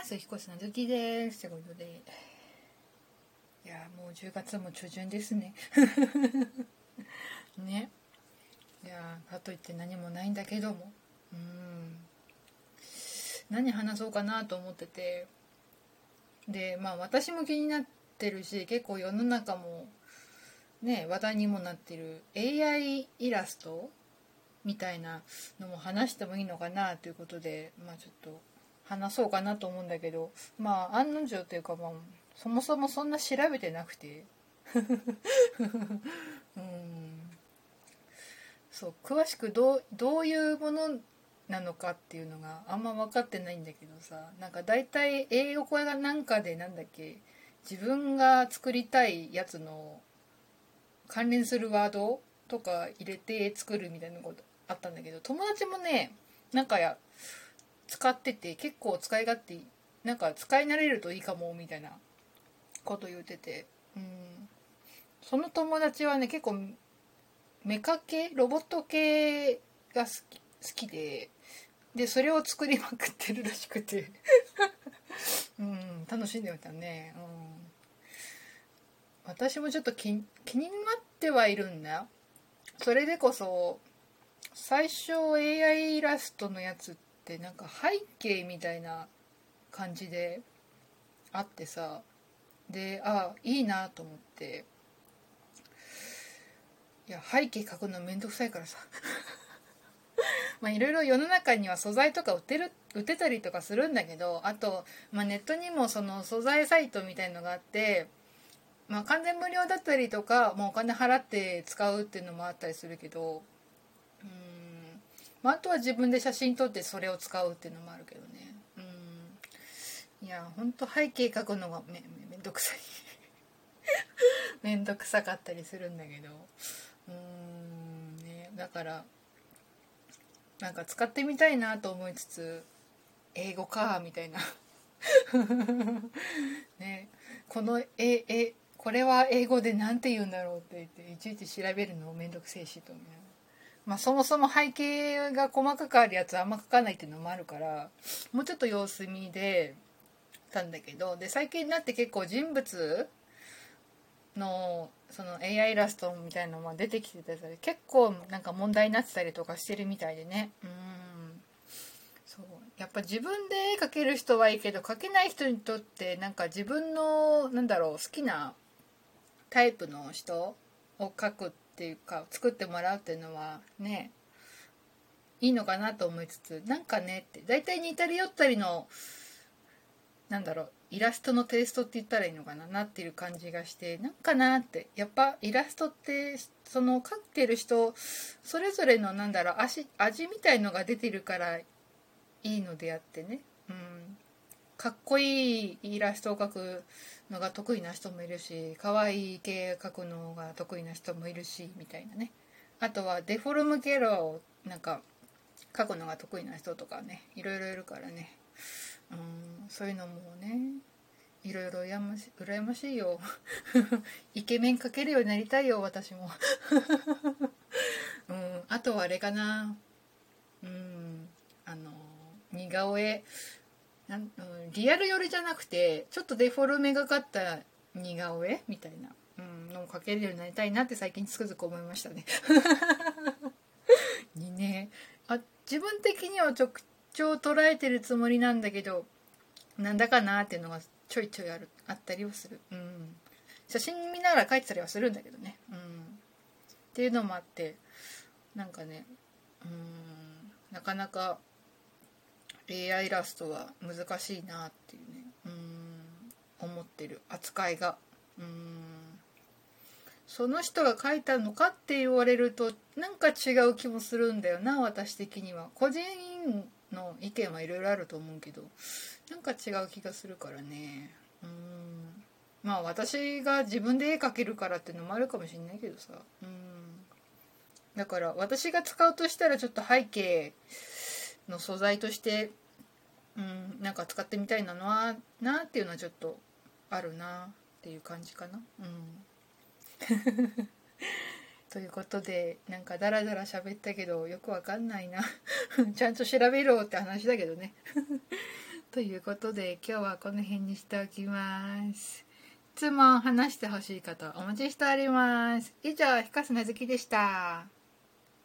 ます彦さん好きですってことで。いやもう10月も中旬ですね。ね。いやかといって何もないんだけども。うん。何話そうかなと思ってて。でまあ私も気になってるし結構世の中もね話題にもなってる AI イラストみたいなのも話してもいいのかなということでまあちょっと話そうかなと思うんだけどまあ案の定というかまあそもそもそんな調べてなくて。うん。そう詳しくどうどういうものなのかっていうのがあんま分かってないんだけどさ。なんか大体英語がなんかでなんだっけ。自分が作りたいやつの関連するワードとか入れて作るみたいなことあったんだけど友達もねなんかや使ってて結構使い勝手なんか使い慣れるといいかもみたいなこと言ってて。うん。その友達はね結構メカ系ロボット系が好き好きででそれを作りまくってるらしくて。うん。楽しんでましたね。うん。私もちょっと気気になってはいるんだ。それでこそ最初 AI イラストのやつってなんか背景みたいな感じであってさでああいいなと思って。いや背景描くのめんどくさいからさ。まあいろいろ世の中には素材とか売ってる売ってたりとかするんだけどあと、まあ、ネットにもその素材サイトみたいのがあってまあ、完全無料だったりとかもうお金払って使うっていうのもあったりするけど、まあ、あとは自分で写真撮ってそれを使うっていうのもあるけどね。うん。いやほんと背景描くのがめめんどくさい。めんどくさかったりするんだけど。うん。ね。だからなんか使ってみたいなと思いつつ英語かみたいな。ね。このええこれは英語で何て言うんだろうって言っていちいち調べるのめんどくせえしと思うまあそもそも背景が細かくあるやつあんま書かないっていうのもあるからもうちょっと様子見でたんだけどで最近になって結構人物のその AI イラストみたいなのが出てきてたり結構なんか問題になってたりとかしてるみたいでね。うん。そう。やっぱ自分で絵描ける人はいいけど描けない人にとってなんか自分のなんだろう好きなタイプの人を描くっていうか作ってもらうっていうのはねいいのかなと思いつつなんかねって大体似たり寄ったりのなんだろうイラストのテイストって言ったらいいのかななってる感じがしてなんかなってやっぱイラストってその描いてる人それぞれのなんだろう味味みたいのが出てるからいいのであってね、うん、かっこいいイラストを描くのが得意な人もいるし可愛い系描くのが得意な人もいるしみたいなね。あとはデフォルムキャラをなんか描くのが得意な人とかねいろいろいるからね。うんそういうのもねいろいろ羨まし羨ましいよ。イケメン描けるようになりたいよ私も。うんあとはあれかな。うんあの似顔絵。なん、うん、リアル寄りじゃなくてちょっとデフォルメがかった似顔絵？みたいな、うん、のを描けるようになりたいなって最近つくづく思いましたね。にね。あ自分的には直調捉えてるつもりなんだけどなんだかなっていうのがちょいちょいあるあったりはする、うん、写真見ながら描いてたりはするんだけどね、うん、っていうのもあってなんかねうんなかなか AI イラストは難しいなっていうね。うん。思ってる扱いが。うん。その人が書いたのかって言われるとなんか違う気もするんだよな私的には。個人の意見はいろいろあると思うけどなんか違う気がするからね。うん。まあ私が自分で絵描けるからっていうのもあるかもしんないけどさ。うん。だから私が使うとしたらちょっと背景の素材としてうん、なんか使ってみたいなのはなっていうのはちょっとあるなっていう感じかな。うん。ということでなんかダラダラ喋ったけどよくわかんないな。ちゃんと調べろって話だけどね。ということで今日はこの辺にしておきます。質問話してほしい方お待ちしております。以上ひかすなずきでした。